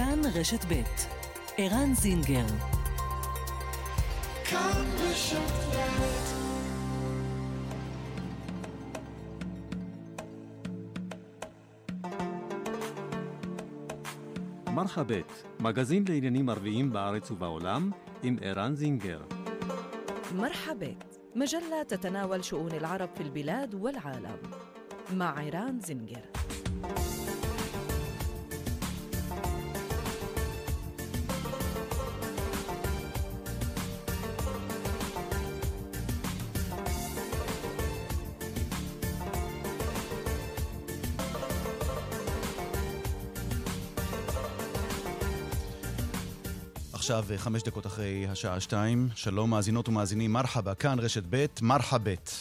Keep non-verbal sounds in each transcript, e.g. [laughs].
כאן רשת ב' ערן זינגר כאן רשת ב' מרחבת, מגזין לעניינים ערביים בארץ ובעולם, עם ערן זינגר. مرحبت مجلة تتناول شؤون العرب في البلاد والعالم مع عيران زنجر עכשיו חמש דקות אחרי השעה שתיים. שלום מאזינות ומאזינים, מרחבה, כאן רשת ב', מרחבת.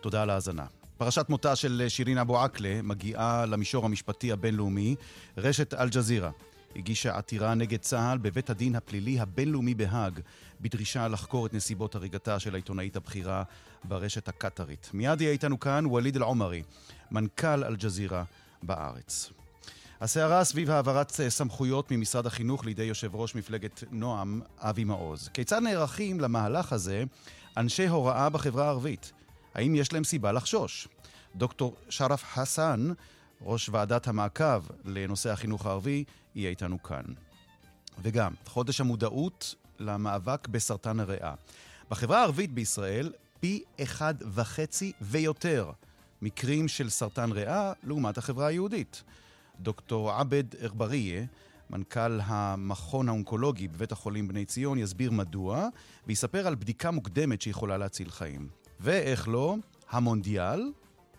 תודה על ההאזנה. פרשת מותה של שירין אבו עקלה מגיעה למישור המשפטי הבינלאומי. רשת אל-ג'זירה הגישה עתירה נגד צה"ל בבית הדין הפלילי הבינלאומי בהאג, בדרישה לחקור את נסיבות הריגתה של העיתונאית הבכירה ברשת הקטרית. מיד יהיה איתנו כאן ווליד אל-עומרי, מנכ"ל אל-ג'זירה בארץ. הסערה סביב העברת אה, סמכויות ממשרד החינוך לידי יושב ראש מפלגת נועם, אבי מעוז. כיצד נערכים למהלך הזה אנשי הוראה בחברה הערבית? האם יש להם סיבה לחשוש? דוקטור שרף חסן, ראש ועדת המעקב לנושא החינוך הערבי, יהיה איתנו כאן. וגם, חודש המודעות למאבק בסרטן הריאה. בחברה הערבית בישראל, פי אחד וחצי ויותר מקרים של סרטן ריאה לעומת החברה היהודית. דוקטור עבד ארבריה, מנכ"ל המכון האונקולוגי בבית החולים בני ציון, יסביר מדוע, ויספר על בדיקה מוקדמת שיכולה להציל חיים. ואיך לא, המונדיאל,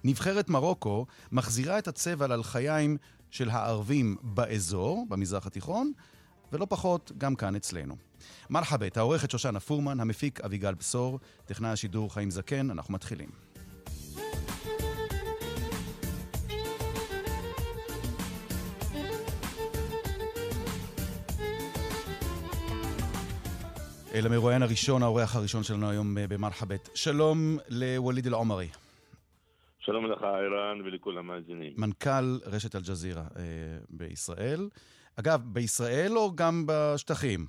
נבחרת מרוקו מחזירה את הצבע ללחיים של הערבים באזור, במזרח התיכון, ולא פחות, גם כאן אצלנו. מרחבת, העורכת שושנה פורמן, המפיק אביגל בשור, טכנאי השידור חיים זקן, אנחנו מתחילים. למרואיין הראשון, האורח הראשון שלנו היום אה, במרחבת. שלום לווליד אל-עומרי. שלום לך, ערן, ולכל המאזינים. מנכ"ל רשת אל-ג'זירה אה, בישראל. אגב, בישראל או גם בשטחים?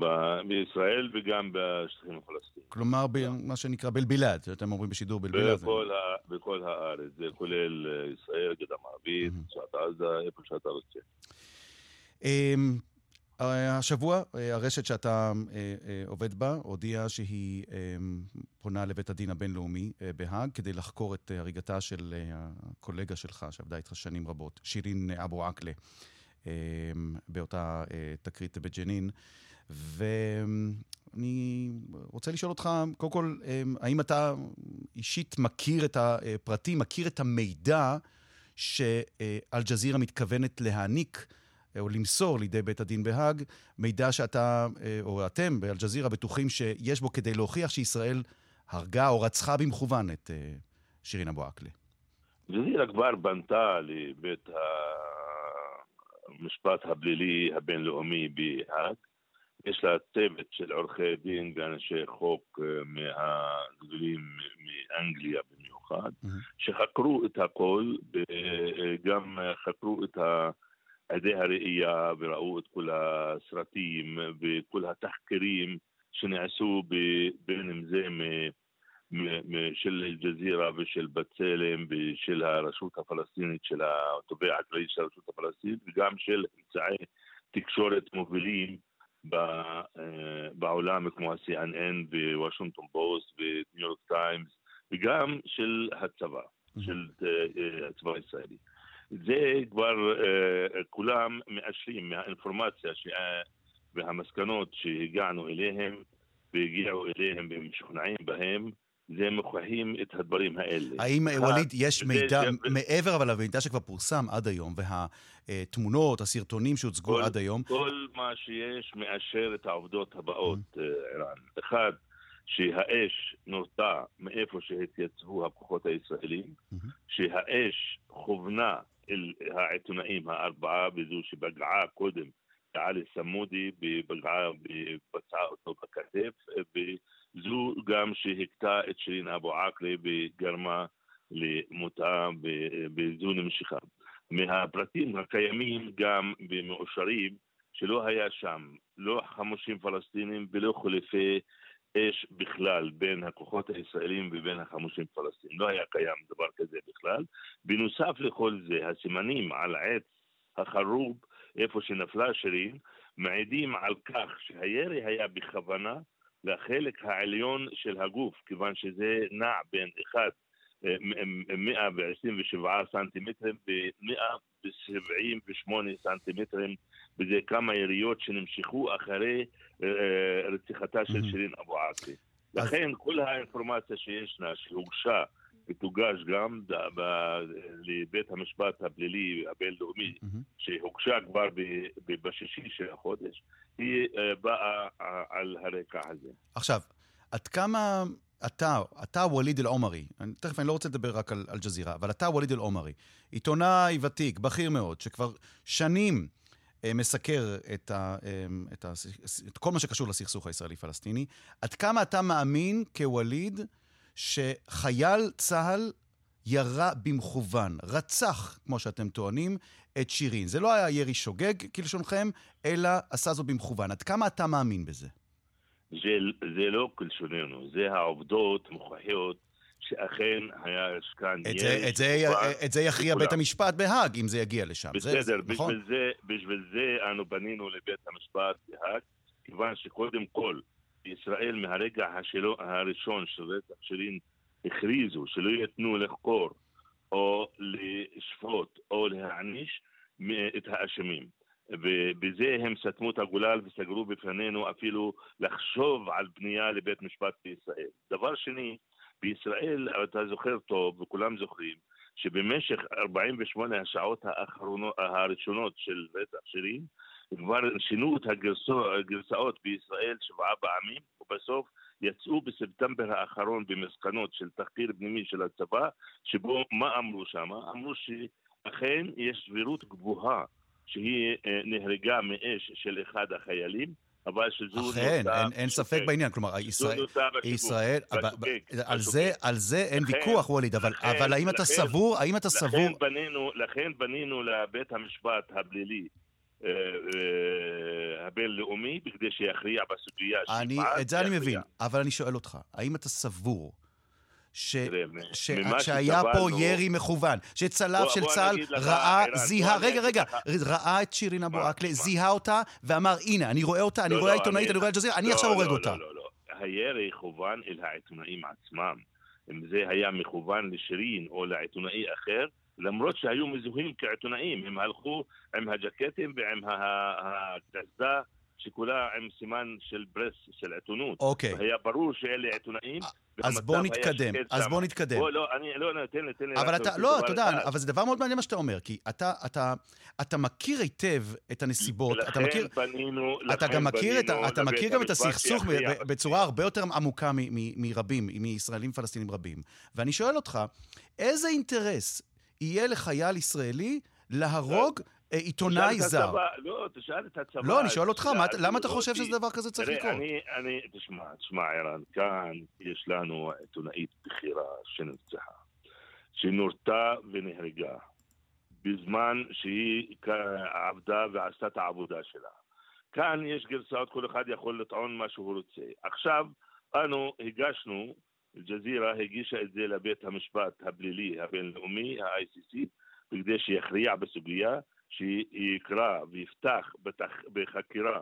ב- בישראל וגם בשטחים הפלסטיניים. כלומר, ב- מה שנקרא בלבילד, שאתם אומרים בשידור בלבילד. בכל, ה- בכל הארץ, זה כולל אה, ישראל, גדה מערבית, רצועת עזה, איפה שאתה רוצה. אה, השבוע אה, הרשת שאתה אה, עובד בה הודיעה שהיא פונה לבית הדין הבינלאומי בהאג כדי לחקור את הריגתה של הקולגה שלך, שעבדה איתך שנים רבות, שירין אבו עקלה, באותה תקרית בג'נין. ואני רוצה לשאול אותך, קודם כל, האם אתה אישית מכיר את הפרטים, מכיר את המידע שאל-ג'זירה מתכוונת להעניק או למסור לידי בית הדין בהאג, מידע שאתה, אה, או אתם באלג'זירה, בטוחים שיש בו כדי להוכיח שישראל הרגה או רצחה במכוון את אה, שירין אבו עקלה. אלג'זירה כבר בנתה לבית המשפט הפלילי הבינלאומי בהאג. יש לה צוות של עורכי דין ואנשי חוק אה, מהגדולים מאנגליה במיוחד. שחקרו את הכל, וגם חקרו את ה... עדי הראייה וראו את כל הסרטים וכל התחקירים שנעשו בין אם זה של אל-ג'זירה ושל בצלם ושל הרשות הפלסטינית, של התובע הכללי של הרשות הפלסטינית וגם של אמצעי תקשורת מובילים בעולם כמו ה-CNN ווושינגטון פוסט וניו יורק טיימס וגם של הצבא, של הצבא הישראלי. זה כבר uh, כולם מאשרים מהאינפורמציה ש... והמסקנות שהגענו אליהם והגיעו אליהם ומשוכנעים בהם, זה מוכיחים את הדברים האלה. האם, ווליד, יש מידע זה... מעבר אבל למידע שכבר פורסם עד היום, והתמונות, הסרטונים שהוצגו כל, עד היום? כל מה שיש מאשר את העובדות הבאות, mm-hmm. ערן. אחד, שהאש נורתה מאיפה שהתייצבו הכוחות הישראלים, mm-hmm. שהאש כוונה העיתונאים הארבעה וזו שפגעה קודם בעלי סמודי, פגעה ופצעה אותו בכתף, וזו גם שהכתה את שירין אבו עקלה וגרמה למותה וזו נמשכה. מהפרטים הקיימים גם במאושרים שלא היה שם לא חמושים פלסטינים ולא חולפי אש בכלל בין הכוחות הישראלים ובין החמושים הפלסטינים. לא היה קיים דבר כזה בכלל. בנוסף לכל זה, הסימנים על עץ החרוב, איפה שנפלה שירין, מעידים על כך שהירי היה בכוונה לחלק העליון של הגוף, כיוון שזה נע בין 1 127 סנטימטרים ו-178 סנטימטרים, וזה כמה יריות שנמשכו אחרי אה, אה, רציחתה של שירין אבו עקלי. לכן כל האינפורמציה שישנה, שהוגשה ותוגש גם לבית המשפט הפלילי הבינלאומי, שהוגשה כבר בשישי של החודש, היא אה, באה על הרקע הזה. עכשיו, עד כמה אתה, אתה ווליד אל-עומרי, תכף אני לא רוצה לדבר רק על אל-ג'זירה, אבל אתה ווליד אל-עומרי, עיתונאי ותיק, בכיר מאוד, שכבר שנים אה, מסקר את, ה, אה, את, ה, את כל מה שקשור לסכסוך הישראלי-פלסטיני, עד כמה אתה מאמין כווליד שחייל צה"ל ירה במכוון, רצח, כמו שאתם טוענים, את שירין. זה לא היה ירי שוגג, כלשונכם, אלא עשה זאת במכוון. עד כמה אתה מאמין בזה? זה, זה לא כלשוננו, זה העובדות מוכחיות שאכן היה כאן את זה, את זה, את זה יכריע בית המשפט בהאג, אם זה יגיע לשם. בסדר, זה, נכון? בשביל, זה, בשביל זה אנו פנינו לבית המשפט בהאג, כיוון שקודם כל, בישראל מהרגע השלו, הראשון של רצח שירין הכריזו שלא ייתנו לחקור או לשפוט או להעניש את האשמים. ובזה הם סתמו את הגולל וסגרו בפנינו אפילו לחשוב על פנייה לבית משפט בישראל. דבר שני, בישראל, אתה זוכר טוב, וכולם זוכרים, שבמשך 48 השעות האחרונות, הראשונות של רצח שירים, כבר שינו את הגרסאות בישראל שבעה פעמים, ובסוף יצאו בספטמבר האחרון במסקנות של תחקיר פנימי של הצבא, שבו מה אמרו שם? אמרו שאכן יש סבירות גבוהה שהיא אה, נהרגה מאש של אחד החיילים, אבל שזו אכן, נוטה... אין, אין ספק בעניין, כלומר, ישראל, ישראל על, זה, על זה אין ויכוח, ווליד, אבל, לכן, אבל האם אתה סבור, האם אתה סבור... לכן בנינו לבית המשפט הפלילי אה, אה, הבינלאומי בכדי שיכריע בסוגיה אני, את זה אני מבין, אבל אני שואל אותך, האם אתה סבור ש... ש... שהיה פה ירי מכוון, שצלף של צה"ל ראה, זיהה, רגע, רגע, ראה את שירין אבו עקלה, זיהה אותה ואמר, הנה, אני רואה אותה, אני לא, רואה לא, עיתונאית, אני רואה את ג'זירה, אני לא, עכשיו הורג אותה. לא, לא, לא, הירי כוון אל העיתונאים עצמם. אם זה היה מכוון לשירין או לעיתונאי אחר, למרות שהיו מזוהים כעיתונאים, הם הלכו עם הג'קטים ועם הקסדה שכולה עם סימן של ברס, של עיתונות. אוקיי. היה ברור שאלה עיתונאים. אז בוא נתקדם, אז בוא נתקדם. בוא, לא, אני, לא, לא, תן לי, תן לי. אבל אתה, לא, אתה יודע, אבל זה דבר מאוד מעניין מה שאתה אומר, כי אתה, אתה, אתה מכיר היטב את הנסיבות, אתה מכיר, בנינו, אתה גם מכיר, את, אתה מכיר גם את הסכסוך בצורה הרבה יותר עמוקה מרבים, מישראלים פלסטינים רבים. ואני שואל אותך, איזה אינטרס יהיה לחייל ישראלי להרוג אה, עיתונאי זר. לא, תשאל את הצבא. לא, אני שואל אותך, למה אתה חושב שזה דבר כזה צריך לקרות? אני, אני, תשמע, תשמע, ערן, כאן יש לנו עיתונאית בכירה שנרצחה, שנורתה ונהרגה, בזמן שהיא עבדה ועשתה את העבודה שלה. כאן יש גרסאות, כל אחד יכול לטעון מה שהוא רוצה. עכשיו, אנו הגשנו, אל-ג'זירה הגישה את זה לבית המשפט הפלילי הבינלאומי, ה-ICC, בכדי שיכריע בסוגיה, שיקרא ויפתח. בחקירה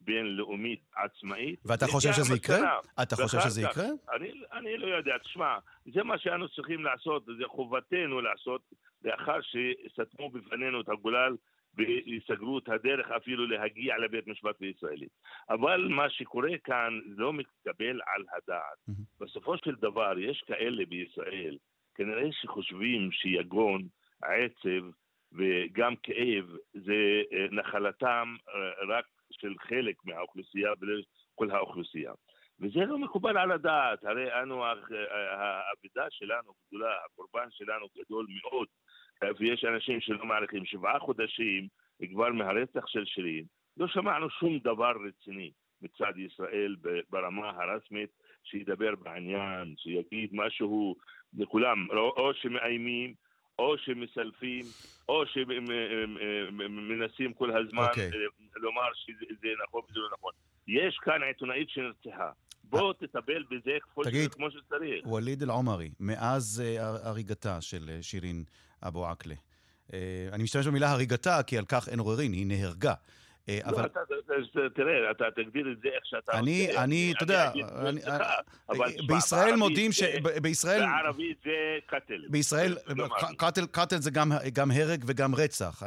בינלאומית עצמאית. ואתה חושב שזה יקרה? אתה חושב שזה יקרה? אני, אני לא יודע, תשמע, זה מה שאנו צריכים לעשות, זה חובתנו לעשות, לאחר שסתמו בפנינו את הגולל ויסגרו את הדרך אפילו להגיע לבית משפט הישראלי. אבל מה שקורה כאן לא מתקבל על הדעת. Mm-hmm. בסופו של דבר, יש כאלה בישראל, כנראה שחושבים שיגון, עצב, וגם כאב זה אה, נחלתם אה, רק של חלק מהאוכלוסייה ולא כל האוכלוסייה. וזה לא מקובל על הדעת, הרי אנו, אה, האבדה שלנו גדולה, הקורבן שלנו גדול מאוד, ויש אנשים שלא מעריכים שבעה חודשים כבר מהרצח של שירין, לא שמענו שום דבר רציני מצד ישראל ברמה הרשמית שידבר בעניין, שיגיד משהו לכולם, או שמאיימים או שמסלפים, או שמנסים כל הזמן okay. אוקיי. לומר שזה נכון וזה לא נכון. יש כאן עיתונאית שנרצחה. בוא תטפל בזה תגיד, כמו שצריך. ווליד אל-עומרי, מאז הריגתה של שירין אבו עקלה, אני משתמש במילה הריגתה, כי על כך אין עוררין, היא נהרגה. אה, לא, אבל... תראה, אתה תגדיר את זה איך שאתה אני, רוצה. אני, אתה יודע, בישראל מודים ש... בישראל... בערבית זה קאטל. בישראל, קאטל זה גם הרג וגם רצח.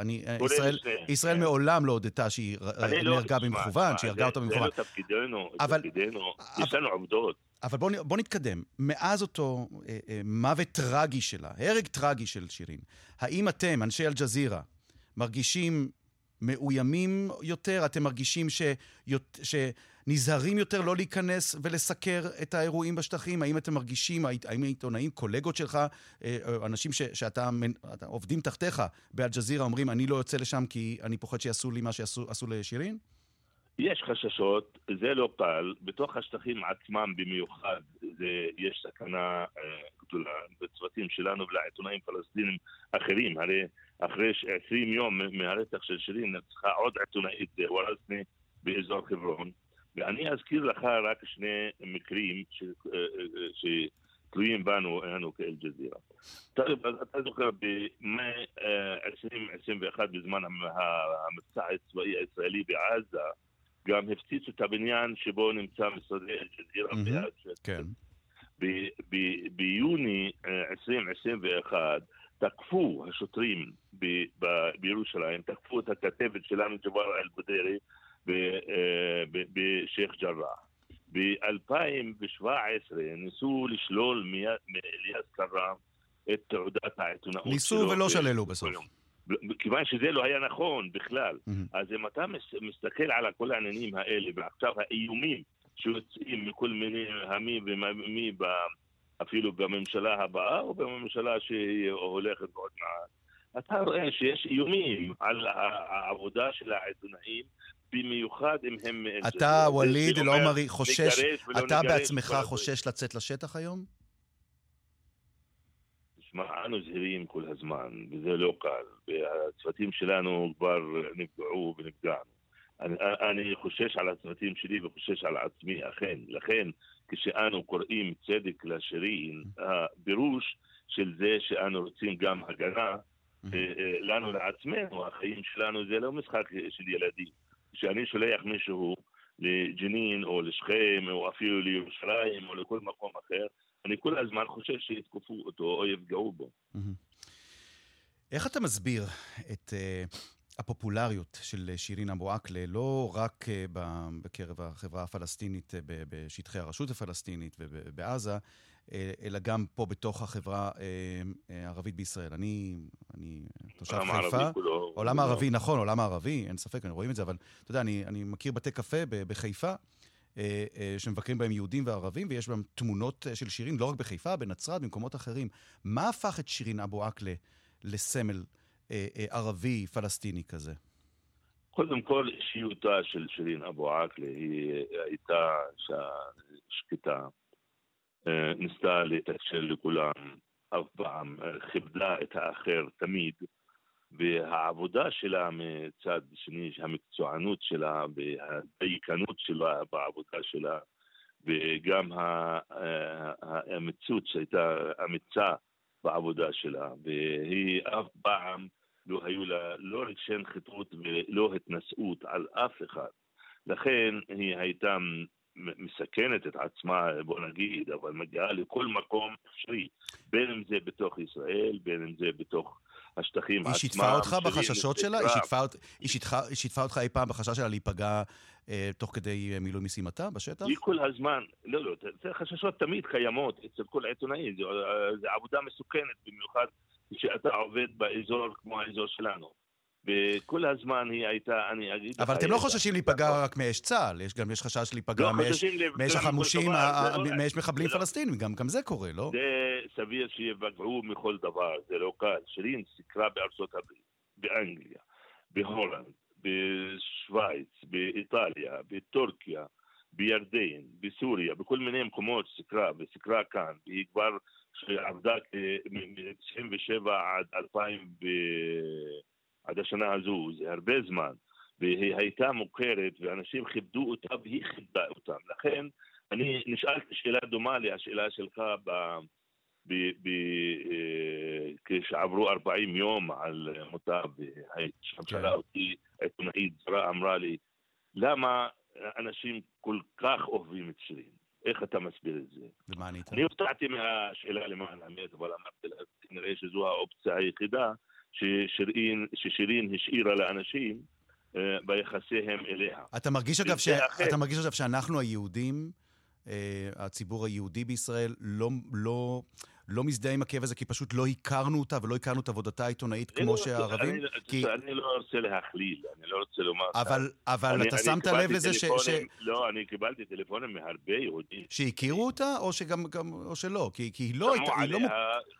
ישראל מעולם לא הודתה שהיא לא- נהרגה במכוון, שהיא הרגה אותה במכוון. זה לא תפקידנו, תפקידנו, יש לנו עובדות. אבל בואו בוא נתקדם. מאז אותו אה, אה, מוות טרגי שלה, הרג טרגי של שירין, האם אתם, אנשי אל-ג'זירה, מרגישים מאוימים יותר? אתם מרגישים ש... שנזהרים יותר לא להיכנס ולסקר את האירועים בשטחים? האם אתם מרגישים, האם עיתונאים, קולגות שלך, אה, אנשים ש... שאתה עובדים תחתיך באלג'זירה, אומרים, אני לא יוצא לשם כי אני פוחד שיעשו לי מה שעשו לשירין? יש חששות, זה לא קל. בתוך השטחים עצמם במיוחד, זה, יש סכנה אה, גדולה בצוותים שלנו ולעיתונאים פלסטינים אחרים. הרי אחרי 20 יום מהרצח של שירין נרצחה עוד עיתונאית ווארזנה באזור חברון. ואני אזכיר לך רק שני מקרים ש, אה, אה, שתלויים בנו, אנו כאל-ג'זירה. אתה זוכר, במאי 2021, בזמן המבצע הצבאי הישראלי בעזה, גם הפציצו את הבניין שבו נמצא משרדי אל-ג'זירה כן. ביוני 2021 אה, תקפו השוטרים ב- בירושלים, תקפו את הכתבת שלנו, ג'וואר אל-בדרי, אה, בשייח' ג'ראח. ב-2017 ניסו לשלול מאליאס קראם את תעודת העיתונאות שלו. ניסו ולא שללו בסוף. כיוון שזה לא היה נכון בכלל. Mm-hmm. אז אם אתה מסתכל על כל העניינים האלה, ועכשיו האיומים שיוצאים מכל מיני המי ומי, אפילו בממשלה הבאה או בממשלה שהולכת עוד מעט, אתה רואה שיש איומים על העבודה של העיתונאים, במיוחד אם הם... אתה, ווליד אל-עומרי, חושש, אתה בעצמך חושש לצאת לשטח היום? אנו זהירים כל הזמן, וזה לא קל, והצוותים שלנו כבר נפגעו ונפגענו. אני, אני חושש על הצוותים שלי וחושש על עצמי, אכן. לכן, כשאנו קוראים צדק לשירים, הפירוש של זה שאנו רוצים גם הגנה אה, אה, לנו לעצמנו, החיים שלנו זה לא משחק של ילדים. כשאני שולח מישהו לג'נין או לשכם או אפילו לירושלים או לכל מקום אחר, אני כל הזמן חושב שיתקפו אותו או יפגעו בו. איך אתה מסביר את uh, הפופולריות של שירין אבו עקלה, לא רק uh, בקרב החברה הפלסטינית uh, בשטחי הרשות הפלסטינית ובעזה, אלא גם פה בתוך החברה הערבית בישראל. אני, אני תושב חיפה. עולם הערבי, נכון, עולם הערבי, אין ספק, אני רואים את זה, אבל אתה יודע, אני, אני מכיר בתי קפה בחיפה. אה, אה, שמבקרים בהם יהודים וערבים, ויש בהם תמונות אה, של שירין, לא רק בחיפה, בנצרת, במקומות אחרים. מה הפך את שירין אבו עקלה לסמל ערבי פלסטיני כזה? קודם כל, אישיותה של שירין אבו עקלה היא הייתה שקטה, ניסתה להתקשר לכולם, אף פעם כיבדה את האחר תמיד, והעבודה שלה מצד שני, המקצוענות שלה והדייקנות שלה בעבודה שלה, וגם האמיצות שהייתה אמיצה בעבודה שלה, והיא אף פעם לא היו לה לא רגשי נחיתות ולא התנשאות על אף אחד. לכן היא הייתה מסכנת את עצמה, בוא נגיד, אבל מגיעה לכל מקום אפשרי, בין אם זה בתוך ישראל, בין אם זה בתוך השטחים עצמם. היא שיתפה אותך בחששות שלה? היא שיתפה, היא, שיתפה, היא שיתפה אותך אי פעם בחשש שלה להיפגע אה, תוך כדי אה, מילוי משימתה בשטח? היא כל הזמן, לא, לא, זה חששות תמיד קיימות אצל כל עיתונאי, זו עבודה מסוכנת במיוחד כשאתה עובד באזור כמו האזור שלנו. וכל הזמן היא הייתה, אני אגיד אבל אתם לא חוששים להיפגע רק מאש צה"ל, יש גם, יש חשש להיפגע לא מאש החמושים, לא מאש מחבלים פלסטינים, גם זה קורה, לא? זה סביר שיפגעו מכל דבר, זה לא קל. שירין סיקרה בארצות הברית, באנגליה, בהולנד, בשוויץ, באיטליה, בטורקיה, בירדן, בסוריה, בכל מיני מקומות סיקרה, וסיקרה כאן, והיא כבר שעבדה מ-97 עד 2000, ב... עד השנה הזו, זה הרבה זמן, והיא הייתה מוכרת ואנשים כיבדו אותה והיא כיבדה אותם. לכן אני נשאלתי שאלה דומה לשאלה שלך ב... ב... ב... אה, כשעברו 40 יום על מותה, והשאלה כן. אותי עיתונאית זרה אמרה לי, למה אנשים כל כך אוהבים את שירים? איך אתה מסביר את זה? ומה ענית? אני הופתעתי מהשאלה למען האמת, אבל אמרתי לה, כנראה שזו האופציה היחידה ששירין, ששירין השאירה לאנשים uh, ביחסיהם אליה. אתה מרגיש אגב, ש... אתה מרגיש אגב שאנחנו היהודים, uh, הציבור היהודי בישראל, לא... לא... לא מזדהה עם הכאב הזה כי פשוט לא הכרנו אותה ולא הכרנו את עבודתה העיתונאית כמו לא שהערבים? אני, כי... אני לא רוצה להכליל, אני לא רוצה לומר... אבל, אבל אני, אתה אני שמת לב לזה ש, ש... לא, אני קיבלתי טלפונים מהרבה יהודים. שהכירו אותה או, שגם, גם, או שלא? כי, כי היא לא הייתה... שמעו עליה,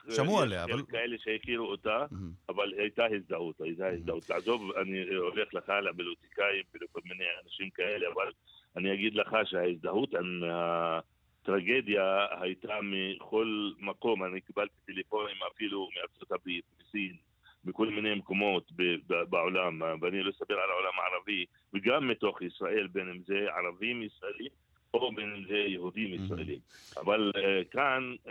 לא... שמעו עליה, אבל... כאלה שהכירו אותה, mm-hmm. אבל הייתה הזדהות, הייתה הזדהות. לעזוב, אני הולך לך לפוליטיקאים ולכל מיני אנשים כאלה, אבל אני אגיד לך שההזדהות עם... הטרגדיה הייתה מכל מקום, אני קיבלתי טלפונים אפילו מארצות הברית, מסין, בכל מיני מקומות בעולם, ואני לא אספר על העולם הערבי, וגם מתוך ישראל, בין אם זה ערבים ישראלים או בין אם זה יהודים ישראלים. אבל uh, כאן uh,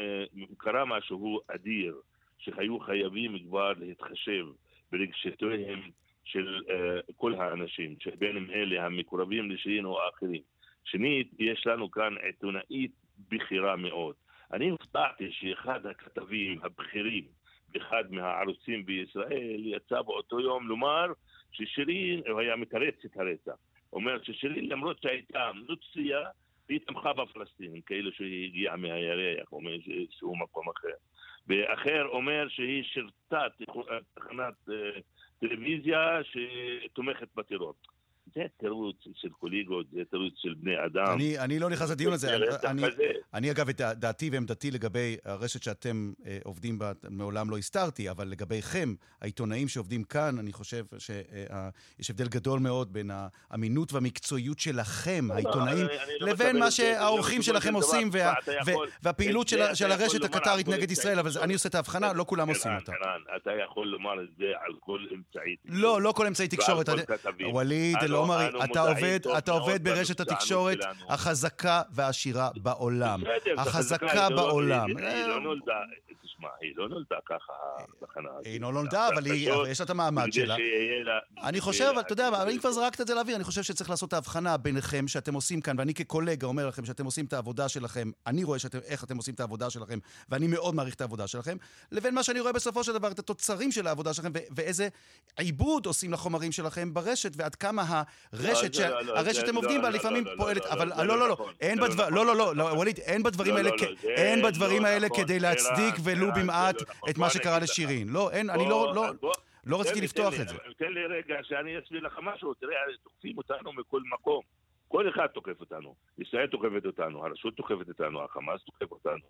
קרה משהו אדיר, שהיו חייבים כבר להתחשב ברגשותיהם של uh, כל האנשים, בין אם אלה המקורבים לשירים או האחרים. שנית, יש לנו כאן עיתונאית בכירה מאוד. אני הופתעתי שאחד הכתבים הבכירים באחד מהערוצים בישראל יצא באותו יום לומר ששירין, הוא היה מתרץ את הרצח, אומר ששירין למרות שהייתה נוצרייה, היא תמכה בפלסטינים, כאילו שהיא הגיעה מהירח, או מאיזשהו מקום אחר. ואחר אומר שהיא שירתה תחנת אה, טלוויזיה שתומכת בטרור. זה תירוץ של קוליגות, זה תירוץ של בני אדם. אני, אני לא נכנס לדיון הזה. אני, אני אגב, את דעתי ועמדתי לגבי הרשת שאתם אה, עובדים בה, מעולם לא הסתרתי, אבל לגביכם, העיתונאים שעובדים כאן, אני חושב שיש אה, הבדל גדול מאוד בין האמינות והמקצועיות שלכם, לא, העיתונאים, לא לבין מה שהאורחים שלכם עושים, וה, יכול, והפעילות של, של הרשת הקטרית נגד ישראל, אבל אני עושה את ההבחנה, לא כולם עושים אותה. אתה יכול לומר את זה על כל אמצעי לא, לא כל אמצעי תקשורת. ווליד, לא עומרי, אתה עובד, אתה עובד ברשת התקשורת החזקה והעשירה בעולם. החזקה בעולם. היא לא נולדה, תשמע, היא לא נולדה ככה, התחנה הזאת. היא לא נולדה, אבל יש לה את המעמד שלה. אני חושב, אתה יודע, אם כבר זרקת את זה לאוויר, אני חושב שצריך לעשות את ההבחנה ביניכם שאתם עושים כאן, ואני כקולגה אומר לכם שאתם עושים את העבודה שלכם, אני רואה איך אתם עושים את העבודה שלכם, ואני מאוד מעריך את העבודה שלכם, לבין מה שאני רואה בסופו של דבר, את התוצרים של העבודה שלכם, ואיזה עיבוד עושים לחומרים שלכם ברשת, ועד כמה הרשת שאתם עובדים בה לפעמים פועלת, אבל לא, לא, לא, אין בדברים, לא, לא, לא, ווליד, אין בדברים האלה, אין בדברים האלה כדי להצדיק ולו במעט את מה שקרה לשירין. לא, אין, אני לא, לא רציתי לפתוח את זה. תן לי רגע שאני אסביר לך משהו, תראה, תוקפים אותנו מכל מקום. כל אחד תוקף אותנו. ישראל תוקפת אותנו, הרשות תוקפת אותנו, החמאס תוקף אותנו,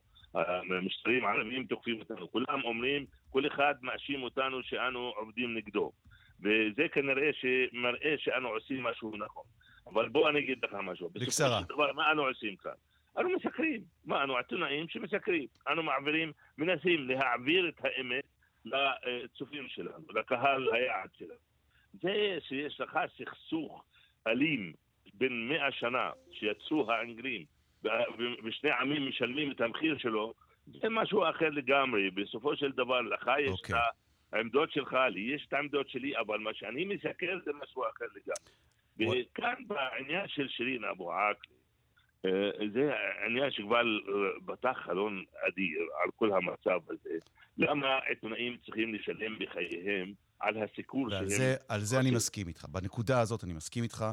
המשטרים הערביים תוקפים אותנו. כולם אומרים, כל אחד מאשים אותנו שאנו עובדים נגדו. וזה כנראה שמראה שאנו עושים משהו נכון. אבל בוא אני אגיד לך משהו. בקצרה. דבר, מה אנו עושים כאן? אנו מסקרים. מה, אנו עיתונאים שמסקרים. אנו מעבירים, מנסים להעביר את האמת לצופים שלנו, לקהל היעד שלנו. זה שיש לך סכסוך אלים בין מאה שנה שיצאו האנגלים ושני עמים משלמים את המחיר שלו, זה משהו אחר לגמרי. בסופו של דבר, לך יש okay. את אוקיי. העמדות שלך, לי יש את העמדות שלי, אבל מה שאני מסקר זה משהו אחר לגמרי. וכאן בעניין של שירין אבו עקלי, אה, זה עניין שכבר פתח חלון אדיר על כל המצב הזה. למה עיתונאים צריכים לשלם בחייהם על הסיקור שלהם? על זה אני מסכים איתך. בנקודה הזאת אני מסכים איתך.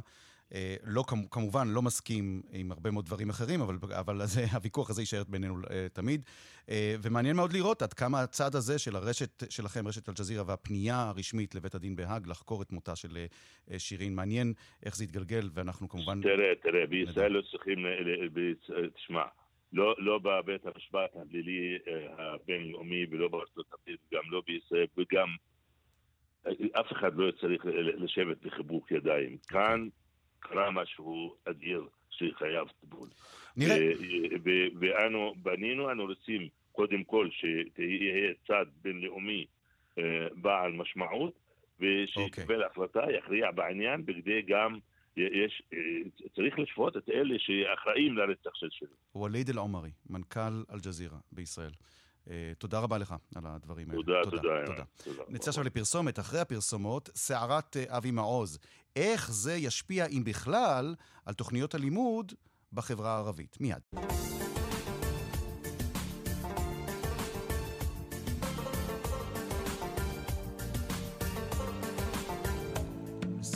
אה, לא, כמובן, לא מסכים עם הרבה מאוד דברים אחרים, אבל, אבל זה, [laughs] הוויכוח הזה יישאר בינינו uh, תמיד. Uh, ומעניין מאוד לראות עד כמה הצד הזה של הרשת שלכם, רשת אל-ג'זירה, והפנייה הרשמית לבית הדין בהאג לחקור את מותה של שירין. מעניין איך זה יתגלגל, ואנחנו כמובן... תראה, תראה, בישראל לא צריכים... תשמע, לא, לא בבית המשפט הפלילי הבינלאומי ולא בארצות הברית, גם לא בישראל, וגם אף אחד לא צריך לשבת בחיבוק ידיים. כאן קרה משהו אדיר שחייב טיפול. נראה. ואנו בנינו, אנו רוצים, קודם כל שיהיה צד בינלאומי בעל משמעות, ושיקבל okay. החלטה, יכריע בעניין, בכדי גם, יש, צריך לשפוט את אלה שאחראים לרצח של שלי. ווליד אל-עומרי, מנכ"ל אל-ג'זירה בישראל. אה, תודה רבה לך על הדברים האלה. תודה, תודה. תודה. תודה. נצא עכשיו לפרסומת. אחרי הפרסומות, סערת אה, אבי מעוז. איך זה ישפיע, אם בכלל, על תוכניות הלימוד בחברה הערבית? מיד.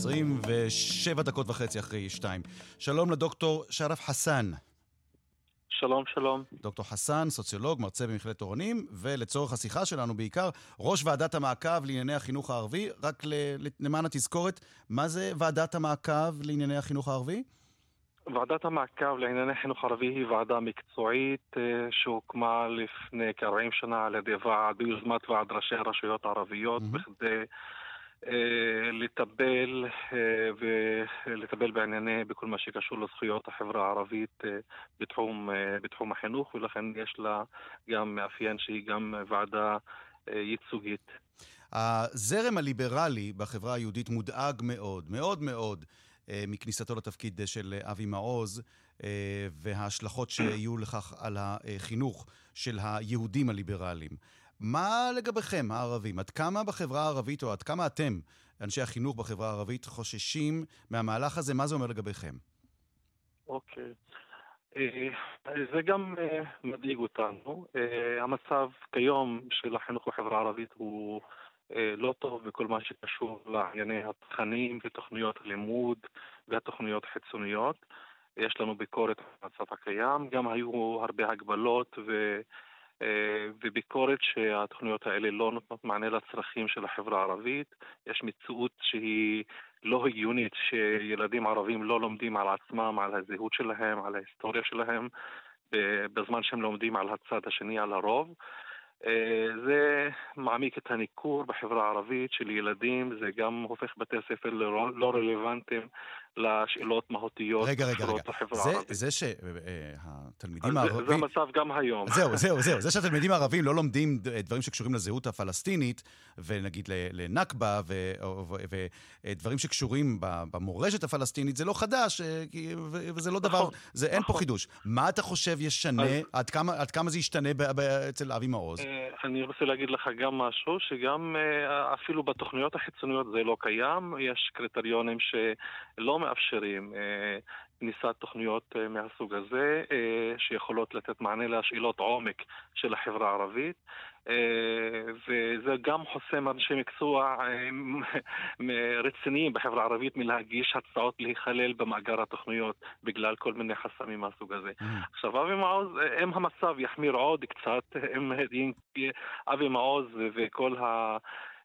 27 דקות וחצי אחרי שתיים. שלום לדוקטור שרף חסן. שלום, שלום. דוקטור חסן, סוציולוג, מרצה במכללת אורנים, ולצורך השיחה שלנו בעיקר, ראש ועדת המעקב לענייני החינוך הערבי. רק למען התזכורת, מה זה ועדת המעקב לענייני החינוך הערבי? ועדת המעקב לענייני חינוך ערבי היא ועדה מקצועית אה, שהוקמה לפני כ-40 שנה על ידי ועד, ביוזמת ועד ראשי הרשויות הערביות, mm-hmm. בכדי לטפל אה, ולטפל בענייני, בכל מה שקשור לזכויות החברה הערבית אה, בתחום, בתחום החינוך, ולכן יש לה גם מאפיין שהיא גם ועדה ייצוגית. הזרם הליברלי בחברה היהודית מודאג מאוד, מאוד מאוד, מכניסתו לתפקיד של אבי מעוז וההשלכות שיהיו לכך על החינוך של היהודים הליברליים. מה לגביכם, הערבים? עד כמה בחברה הערבית, או עד כמה אתם, אנשי החינוך בחברה הערבית, חוששים מהמהלך הזה? מה זה אומר לגביכם? אוקיי. אה, זה גם אה, מדאיג אותנו. אה, המצב כיום של החינוך בחברה הערבית הוא לא טוב בכל מה שקשור לענייני התכנים ותוכניות הלימוד והתוכניות החיצוניות. יש לנו ביקורת על המצב הקיים, גם היו הרבה הגבלות ו... אה, וביקורת שהתוכניות האלה לא נותנות מענה לצרכים של החברה הערבית. יש מציאות שהיא לא הגיונית, שילדים ערבים לא לומדים על עצמם, על הזהות שלהם, על ההיסטוריה שלהם, בזמן שהם לומדים על הצד השני, על הרוב. אה, זה מעמיק את הניכור בחברה הערבית של ילדים, זה גם הופך בתי ספר ללא רלוונטיים לשאלות מהותיות רגע, רגע, רגע. זה, זה שהתלמידים הערבים... זה המצב גם היום. זהו, זהו, זהו. זה שהתלמידים הערבים לא לומדים דברים שקשורים לזהות הפלסטינית, ונגיד לנכבה, ודברים שקשורים במורשת הפלסטינית, זה לא חדש, אה, וזה לא דבר, נכון, זה, אין פה נכון. חידוש. מה אתה חושב ישנה, עד כמה זה ישתנה אצל אבי מעוז? אה, אני רוצה להגיד לך גם משהו, שגם אה, אפילו בתוכניות החיצוניות זה לא קיים, יש קריטריונים שלא מאפשרים אה, כניסת תוכניות אה, מהסוג הזה, אה, שיכולות לתת מענה לשאלות עומק של החברה הערבית. וזה גם חוסם אנשי מקצוע רציניים בחברה הערבית מלהגיש הצעות להיכלל במאגר התוכניות בגלל כל מיני חסמים מהסוג הזה. Mm. עכשיו, אבי מעוז, אם המצב יחמיר עוד קצת, אם אבי מעוז וכל ה...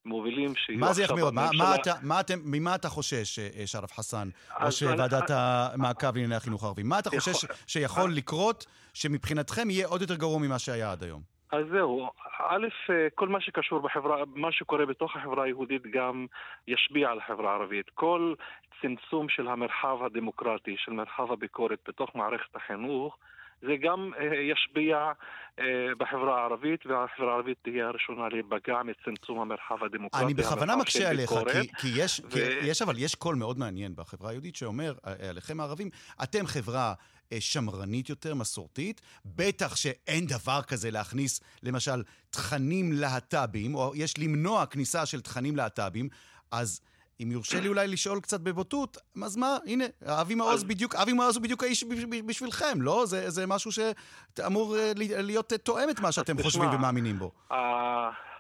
מובילים שיהיו מה זה יחמיר? מה, מה אתה, מה אתם, ממה אתה חושש, אה, שרף חסן, ראש ועדת המעקב לענייני החינוך הערבי? מה אתה חושש שיכול לקרות, שמבחינתכם יהיה עוד יותר גרוע ממה שהיה עד היום? אז זהו, א', אה, כל מה שקשור בחברה, מה שקורה בתוך החברה היהודית גם ישפיע על החברה הערבית. כל צמצום של המרחב הדמוקרטי, של מרחב הביקורת בתוך מערכת החינוך, זה גם אה, ישפיע אה, בחברה הערבית, והחברה הערבית תהיה הראשונה להיפגע מצמצום המרחב הדמוקרטי. אני בכוונה מקשה עליך, כי, כי, יש, ו... כי יש, אבל יש קול מאוד מעניין בחברה היהודית שאומר, אה, עליכם הערבים, אתם חברה... שמרנית יותר, מסורתית. בטח שאין דבר כזה להכניס, למשל, תכנים להט"בים, או יש למנוע כניסה של תכנים להט"בים, אז אם יורשה לי אולי לשאול קצת בבוטות, אז מה, הנה, אבי מעוז בדיוק, אבי מעוז הוא בדיוק האיש בשבילכם, לא? זה, זה משהו שאמור אה, להיות תואם את מה שאתם חושבים ומאמינים בו.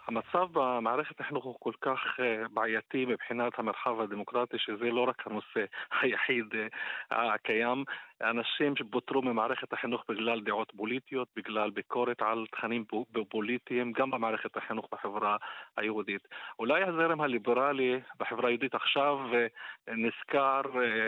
המצב במערכת החינוך הוא כל כך אה, בעייתי מבחינת המרחב הדמוקרטי, שזה לא רק הנושא היחיד אה, הקיים. אנשים שפוטרו ממערכת החינוך בגלל דעות פוליטיות, בגלל ביקורת על תכנים פוליטיים, גם במערכת החינוך בחברה היהודית. אולי הזרם הליברלי בחברה היהודית עכשיו אה, נזכר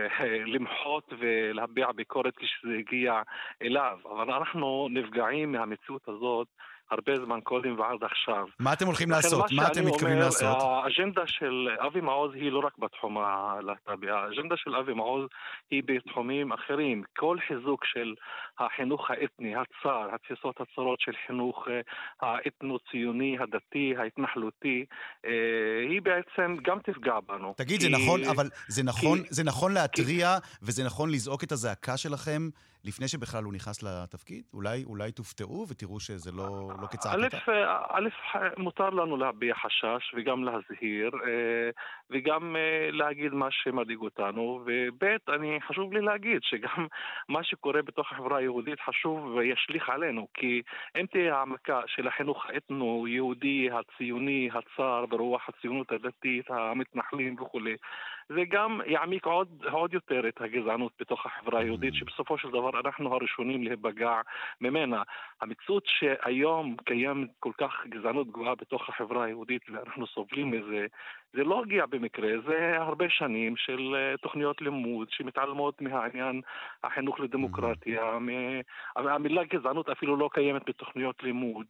[laughs] למחות ולהביע ביקורת כשזה הגיע אליו, אבל אנחנו נפגעים מהמציאות הזאת הרבה זמן קודם ועד עכשיו. מה אתם הולכים לעשות? מה, מה אתם מתכוונים אומר, לעשות? האג'נדה של אבי מעוז היא לא רק בתחום הלהט"בי, האג'נדה של אבי מעוז היא בתחומים אחרים. כל חיזוק של החינוך האתני, הצר, התפיסות הצרות של חינוך אה, האתנו-ציוני, הדתי, ההתנחלותי, אה, היא בעצם גם תפגע בנו. תגיד, כי... זה נכון, אבל זה נכון, כי... זה נכון להתריע כי... וזה נכון לזעוק את הזעקה שלכם לפני שבכלל הוא נכנס לתפקיד? אולי, אולי תופתעו ותראו שזה לא, לא כצעקתה? א', מותר לנו להביע חשש וגם להזהיר אה, וגם אה, להגיד מה שמדאיג אותנו, וב', אני, חשוב לי להגיד שגם [laughs] מה שקורה בתוך החברה היהודית חשוב וישליך עלינו, כי אם תהיה העמקה של החינוך האתנו-יהודי, הציוני, הצר, ברוח הציונות הדתית, המתנחלים וכולי, זה גם יעמיק עוד, עוד יותר את הגזענות בתוך החברה היהודית, mm. שבסופו של דבר אנחנו הראשונים להיפגע ממנה. המציאות שהיום קיימת כל כך גזענות גבוהה בתוך החברה היהודית ואנחנו סובלים מזה, זה לא הגיע במקרה, זה הרבה שנים של אה, תוכניות לימוד שמתעלמות מהעניין החינוך לדמוקרטיה. Mm-hmm. המילה גזענות אפילו לא קיימת בתוכניות לימוד.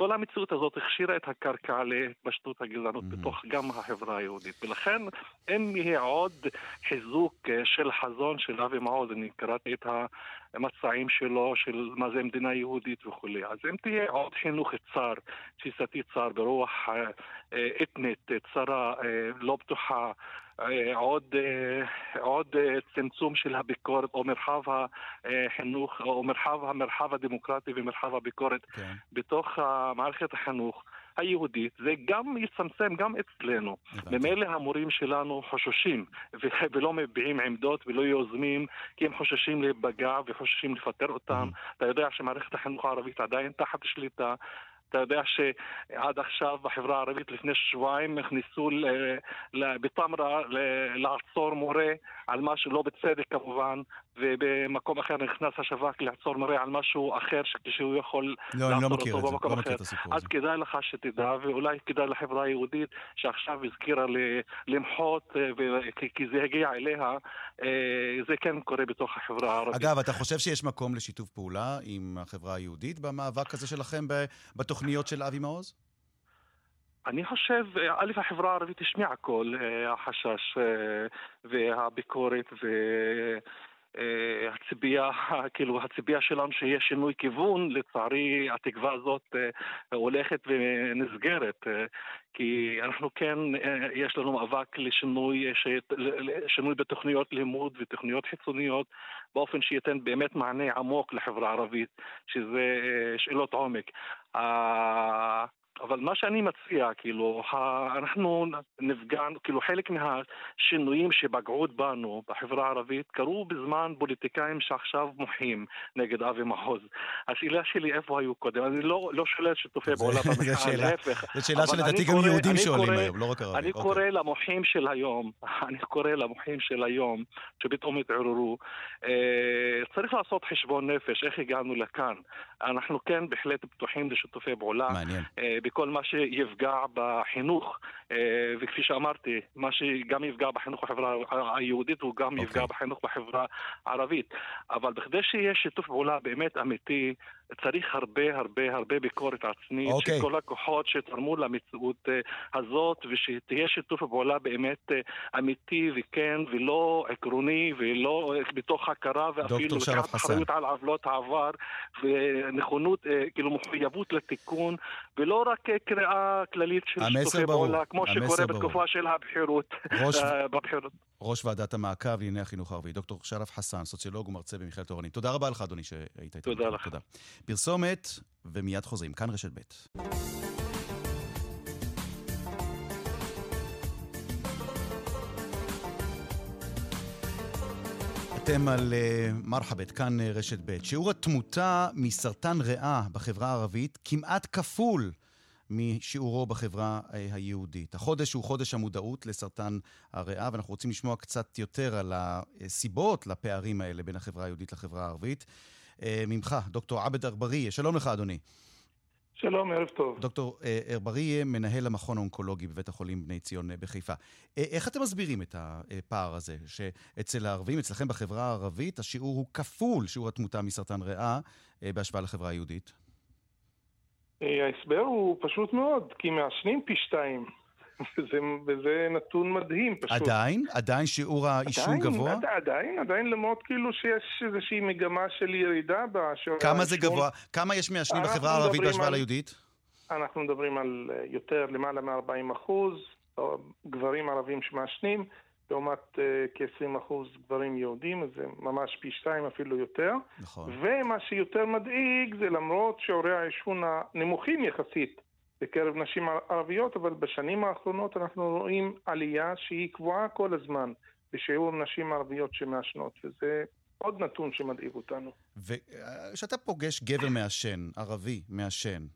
כל המציאות הזאת הכשירה את הקרקע להתפשטות הגזענות mm-hmm. בתוך גם החברה היהודית. ולכן, אם יהיה עוד חיזוק אה, של חזון של אבי מעוז, אני קראתי את המצעים שלו, של מה זה מדינה יהודית וכולי, אז אם תהיה עוד חינוך צר, תפיסתי צר, ברוח אה, אה, אתנית, צרה, לא בטוחה, אה, עוד, אה, עוד אה, צמצום של הביקורת או מרחב החינוך או מרחב המרחב הדמוקרטי ומרחב הביקורת כן. בתוך מערכת החינוך היהודית, זה גם יצמצם גם אצלנו. ממילא המורים שלנו חוששים ולא מביעים עמדות ולא יוזמים כי הם חוששים להיפגע וחוששים לפטר אותם. Mm-hmm. אתה יודע שמערכת החינוך הערבית עדיין תחת שליטה. אתה יודע שעד עכשיו בחברה הערבית לפני שבועיים נכנסו בטמרה לעצור מורה על משהו לא בצדק כמובן, ובמקום אחר נכנס השב"כ לעצור מורה על משהו אחר שהוא יכול לא, לעצור לא אותו זה, במקום לא אחר. אז כדאי לך שתדע, ואולי כדאי לחברה היהודית שעכשיו הזכירה למחות, אה, כי זה הגיע אליה, אה, זה כן קורה בתוך החברה הערבית. אגב, אתה חושב שיש מקום לשיתוף פעולה עם החברה היהודית במאבק הזה שלכם בתוכניות של אבי מעוז? אני חושב, א', החברה הערבית השמיעה כל אה, החשש והביקורת ו... אה, הציפייה, כאילו הציפייה שלנו שיהיה שינוי כיוון, לצערי התקווה הזאת אה, הולכת ונסגרת, אה, כי אנחנו כן, יש לנו מאבק לשינוי, שינוי בתוכניות לימוד ותוכניות חיצוניות באופן שייתן באמת מענה עמוק לחברה הערבית, שזה שאלות עומק. אבל מה שאני מציע, כאילו, אנחנו נפגענו, כאילו חלק מהשינויים שפגעו בנו בחברה הערבית קרו בזמן פוליטיקאים שעכשיו מוחים נגד אבי מעוז. השאלה שלי איפה היו קודם, אני לא, לא שולל שיתופי פעולה [laughs] במחאה, להפך. זו שאלה שלדעתי גם יהודים שואלים היום, לא רק ערבים. אני אוקיי. קורא למוחים של היום, [laughs] אני קורא למוחים של היום, שפתאום התעוררו, אה, צריך לעשות חשבון נפש, איך הגענו לכאן. אנחנו כן בהחלט פתוחים לשיתופי פעולה. מעניין. אה, בכל מה שיפגע בחינוך, אה, וכפי שאמרתי, מה שגם יפגע בחינוך בחברה היהודית הוא גם okay. יפגע אוקיי. בחינוך בחברה הערבית. אבל בכדי שיהיה שיתוף פעולה באמת אמיתי, צריך הרבה הרבה הרבה ביקורת עצמית okay. של. כל הכוחות שתרמו למציאות אה, הזאת, ושתהיה שיתוף פעולה באמת אמיתי וכן, ולא עקרוני, ולא בתוך הכרה, ואפילו לקחת אחריות על עוולות העבר, ונכונות, כאילו מחויבות לתיקון, ולא רק קריאה כללית של שיתופי פעולה, כמו שקורה בתקופה של הבחירות. ראש... אה, בבחירות. ראש ועדת המעקב לענייני החינוך הערבי, דוקטור שרף חסן, סוציולוג ומרצה במכללת אורנית. תודה רבה לך, אדוני, שהיית איתנו. תודה לך. תודה. פרסומת, ומיד חוזרים. כאן רשת ב'. אתם על uh, מרחבת, כאן uh, רשת ב'. שיעור התמותה מסרטן ריאה בחברה הערבית כמעט כפול משיעורו בחברה uh, היהודית. החודש הוא חודש המודעות לסרטן הריאה, ואנחנו רוצים לשמוע קצת יותר על הסיבות לפערים האלה בין החברה היהודית לחברה הערבית. Uh, ממך, דוקטור עבד אגבאריה, שלום לך, אדוני. שלום, ערב טוב. דוקטור ארברי, מנהל המכון האונקולוגי בבית החולים בני ציון בחיפה. איך אתם מסבירים את הפער הזה, שאצל הערבים, אצלכם בחברה הערבית, השיעור הוא כפול שיעור התמותה מסרטן ריאה בהשוואה לחברה היהודית? ההסבר הוא פשוט מאוד, כי מעשנים פי שתיים. [laughs] וזה, וזה נתון מדהים פשוט. עדיין? עדיין שיעור העישון גבוה? עדיין, עדיין, עדיין למרות כאילו שיש איזושהי מגמה של ירידה בשיעור העישון. כמה זה גבוה? כמה יש מעשנים בחברה הערבית בהשוואה ליהודית? אנחנו מדברים על אה, יותר, למעלה מ-40 אחוז, גברים ערבים שמעשנים, לעומת uh, כ-20 אחוז גברים יהודים, אז זה ממש פי שתיים אפילו יותר. נכון. ומה שיותר מדאיג זה למרות שיעורי העישון הנמוכים יחסית בקרב נשים ערביות, אבל בשנים האחרונות אנחנו רואים עלייה שהיא קבועה כל הזמן בשיעור נשים ערביות שמעשנות, וזה עוד נתון שמדאיג אותנו. וכשאתה פוגש גבר מעשן, ערבי מעשן,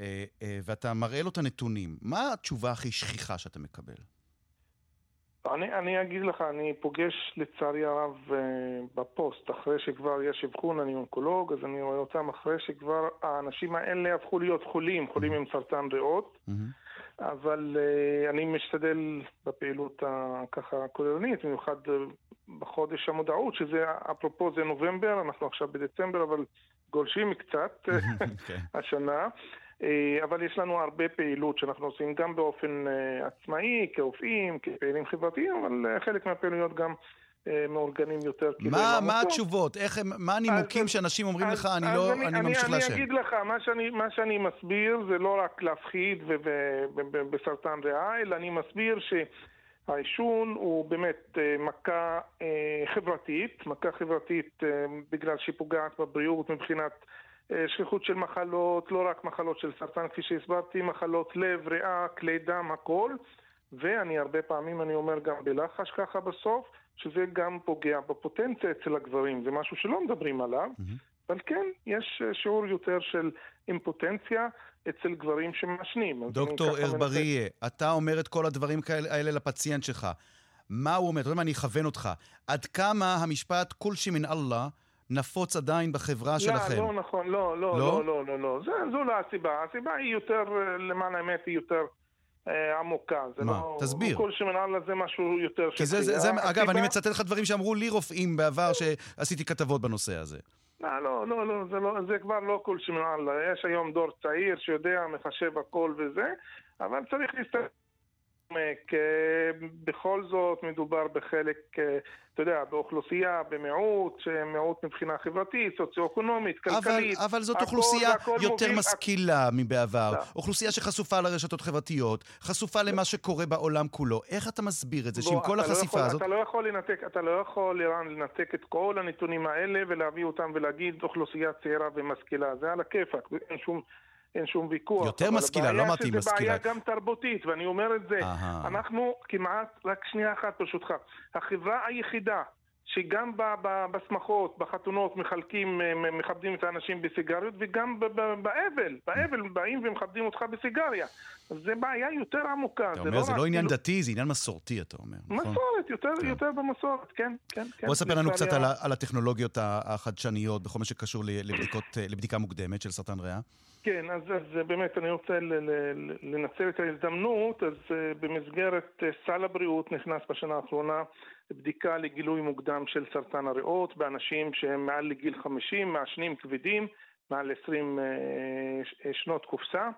אה, אה, ואתה מראה לו את הנתונים, מה התשובה הכי שכיחה שאתה מקבל? אני, אני אגיד לך, אני פוגש לצערי הרב uh, בפוסט, אחרי שכבר יש אבחון, אני אונקולוג, אז אני רואה אותם אחרי שכבר האנשים האלה הפכו להיות חולים, חולים עם סרטן ריאות, mm-hmm. אבל uh, אני משתדל בפעילות ככה כוללנית, במיוחד uh, בחודש המודעות, שזה אפרופו זה נובמבר, אנחנו עכשיו בדצמבר, אבל גולשים קצת okay. [laughs] השנה. אה, אבל יש לנו הרבה פעילות שאנחנו עושים גם באופן אה, עצמאי, כרופאים, כפעילים חברתיים, אבל אה, חלק מהפעילויות גם מאורגנים יותר. מה, מה התשובות? איך הם, מה הנימוקים שאנשים אומרים לך, אני לא, אני, אני ממשיך לעשן? אני אגיד לך, מה שאני, מה שאני מסביר זה לא רק להפחיד בסרטן ריאה, אלא אני מסביר שהעישון הוא באמת מכה חברתית, מכה חברתית בגלל שהיא פוגעת בבריאות מבחינת שכיחות של מחלות, לא רק מחלות של סרטן, כפי שהסברתי, מחלות לב, ריאה, כלי דם, הכל. ואני הרבה פעמים, אני אומר גם בלחש ככה בסוף, שזה גם פוגע בפוטנציה אצל הגברים, זה משהו שלא מדברים עליו, mm-hmm. אבל כן, יש אה, שיעור יותר של אימפוטנציה אצל גברים שמעשנים. דוקטור ארבריה, מנסה... אתה אומר את כל הדברים האלה לפציינט שלך. מה הוא אומר? אתה יודע מה, אני אכוון אותך. עד כמה המשפט כולשי מן אללה נפוץ עדיין בחברה לא, שלכם. לא, לא נכון, לא, לא, לא, לא, לא, לא. זה, זו לא הסיבה. הסיבה היא יותר, למען האמת, היא יותר אה, עמוקה. זה מה? לא, תסביר. כל שמנהל זה משהו יותר כי זה, זה, זה, הסיבה... אגב, אני מצטט לך דברים שאמרו לי רופאים בעבר, שעשיתי כתבות בנושא הזה. לא, לא, לא, לא, זה, לא, זה כבר לא כל שמנהל. יש היום דור צעיר שיודע, מחשב הכל וזה, אבל צריך להסתכל. בכל זאת מדובר בחלק, אתה יודע, באוכלוסייה, במיעוט, מיעוט מבחינה חברתית, סוציו-אקונומית, כלכלית. אבל, אבל זאת הכל, אוכלוסייה יותר מוביל... משכילה מבעבר. לא. אוכלוסייה שחשופה לרשתות חברתיות, חשופה למה שקורה בעולם כולו. איך אתה מסביר את זה, שעם כל לא החשיפה לא הזאת... אתה לא יכול לנתק, אתה לא יכול, לירן, לנתק את כל הנתונים האלה ולהביא אותם ולהגיד אוכלוסייה צעירה ומשכילה. זה על הכיפאק, אין שום... אין שום ויכוח. יותר משכילה, לא אמרתי משכילה. זו בעיה גם תרבותית, ואני אומר את זה. Aha. אנחנו כמעט, רק שנייה אחת ברשותך, החברה היחידה שגם בשמחות, בחתונות, מחלקים, מכבדים את האנשים בסיגריות, וגם באבל, באבל באים ומכבדים אותך בסיגריה. זה בעיה יותר עמוקה. אתה אומר, זה לא, זה לא עניין כאילו... דתי, זה עניין מסורתי, אתה אומר, נכון? מסורת, יותר, כן. יותר במסורת, כן, כן. כן. בוא ספר לנו קצת על, על הטכנולוגיות החדשניות בכל מה שקשור לבדיקות, לבדיקה מוקדמת של סרטן ריאה. כן, אז, אז באמת אני רוצה לנצל את ההזדמנות, אז uh, במסגרת uh, סל הבריאות נכנס בשנה האחרונה בדיקה לגילוי מוקדם של סרטן הריאות באנשים שהם מעל לגיל 50, מעשנים כבדים, מעל 20 uh, אה, שנות קופסה.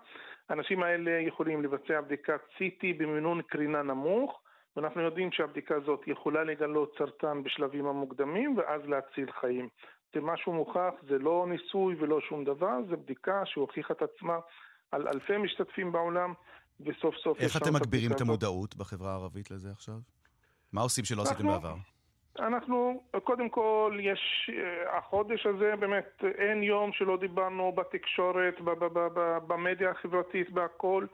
האנשים האלה יכולים לבצע בדיקת CT במינון קרינה נמוך, ואנחנו יודעים שהבדיקה הזאת יכולה לגלות סרטן בשלבים המוקדמים ואז להציל חיים. זה משהו מוכח, זה לא ניסוי ולא שום דבר, זה בדיקה שהוכיחה את עצמה על אלפי משתתפים בעולם, וסוף סוף... איך אתם מגבירים את המודעות בחברה הערבית לזה עכשיו? מה עושים שלא עשיתם בעבר? אנחנו, קודם כל, יש, אה, החודש הזה באמת, אין יום שלא דיברנו בתקשורת, במדיה החברתית, בהכל.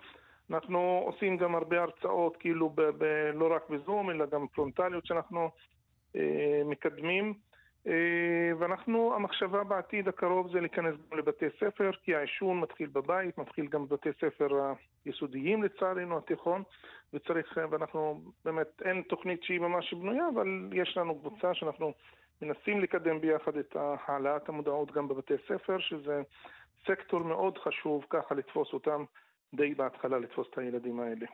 אנחנו עושים גם הרבה הרצאות, כאילו, ב, ב, לא רק בזום, אלא גם פרונטליות שאנחנו אה, מקדמים. אה, ואנחנו, המחשבה בעתיד הקרוב זה להיכנס גם לבתי ספר, כי העישון מתחיל בבית, מתחיל גם בבתי ספר היסודיים לצערנו, התיכון, וצריך, ואנחנו, באמת, אין תוכנית שהיא ממש בנויה, אבל יש לנו קבוצה שאנחנו מנסים לקדם ביחד את העלאת המודעות גם בבתי ספר, שזה סקטור מאוד חשוב ככה לתפוס אותם די בהתחלה, לתפוס את הילדים האלה.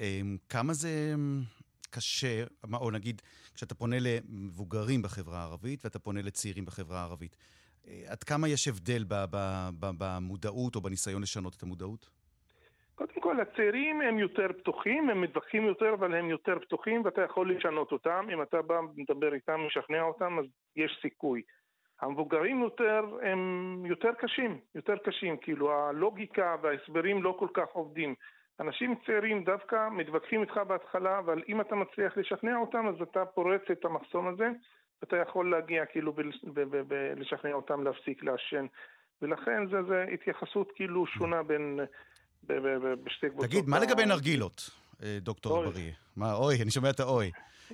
אמ, כמה זה קשה, או נגיד, כשאתה פונה למבוגרים בחברה הערבית ואתה פונה לצעירים בחברה הערבית, עד כמה יש הבדל במודעות או בניסיון לשנות את המודעות? קודם כל, הצעירים הם יותר פתוחים, הם מתווכחים יותר, אבל הם יותר פתוחים, ואתה יכול לשנות אותם. אם אתה בא, מדבר איתם, משכנע אותם, אז יש סיכוי. המבוגרים יותר הם יותר קשים, יותר קשים, כאילו הלוגיקה וההסברים לא כל כך עובדים. אנשים צעירים דווקא מתווכחים איתך בהתחלה, אבל אם אתה מצליח לשכנע אותם, אז אתה פורץ את המחסום הזה, ואתה יכול להגיע כאילו ולשכנע אותם להפסיק לעשן. ולכן זו התייחסות כאילו שונה בין... בשתי קבוצות. תגיד, מה לגבי נרגילות, אה, דוקטור בריא? מה, אוי, אני שומע את האוי.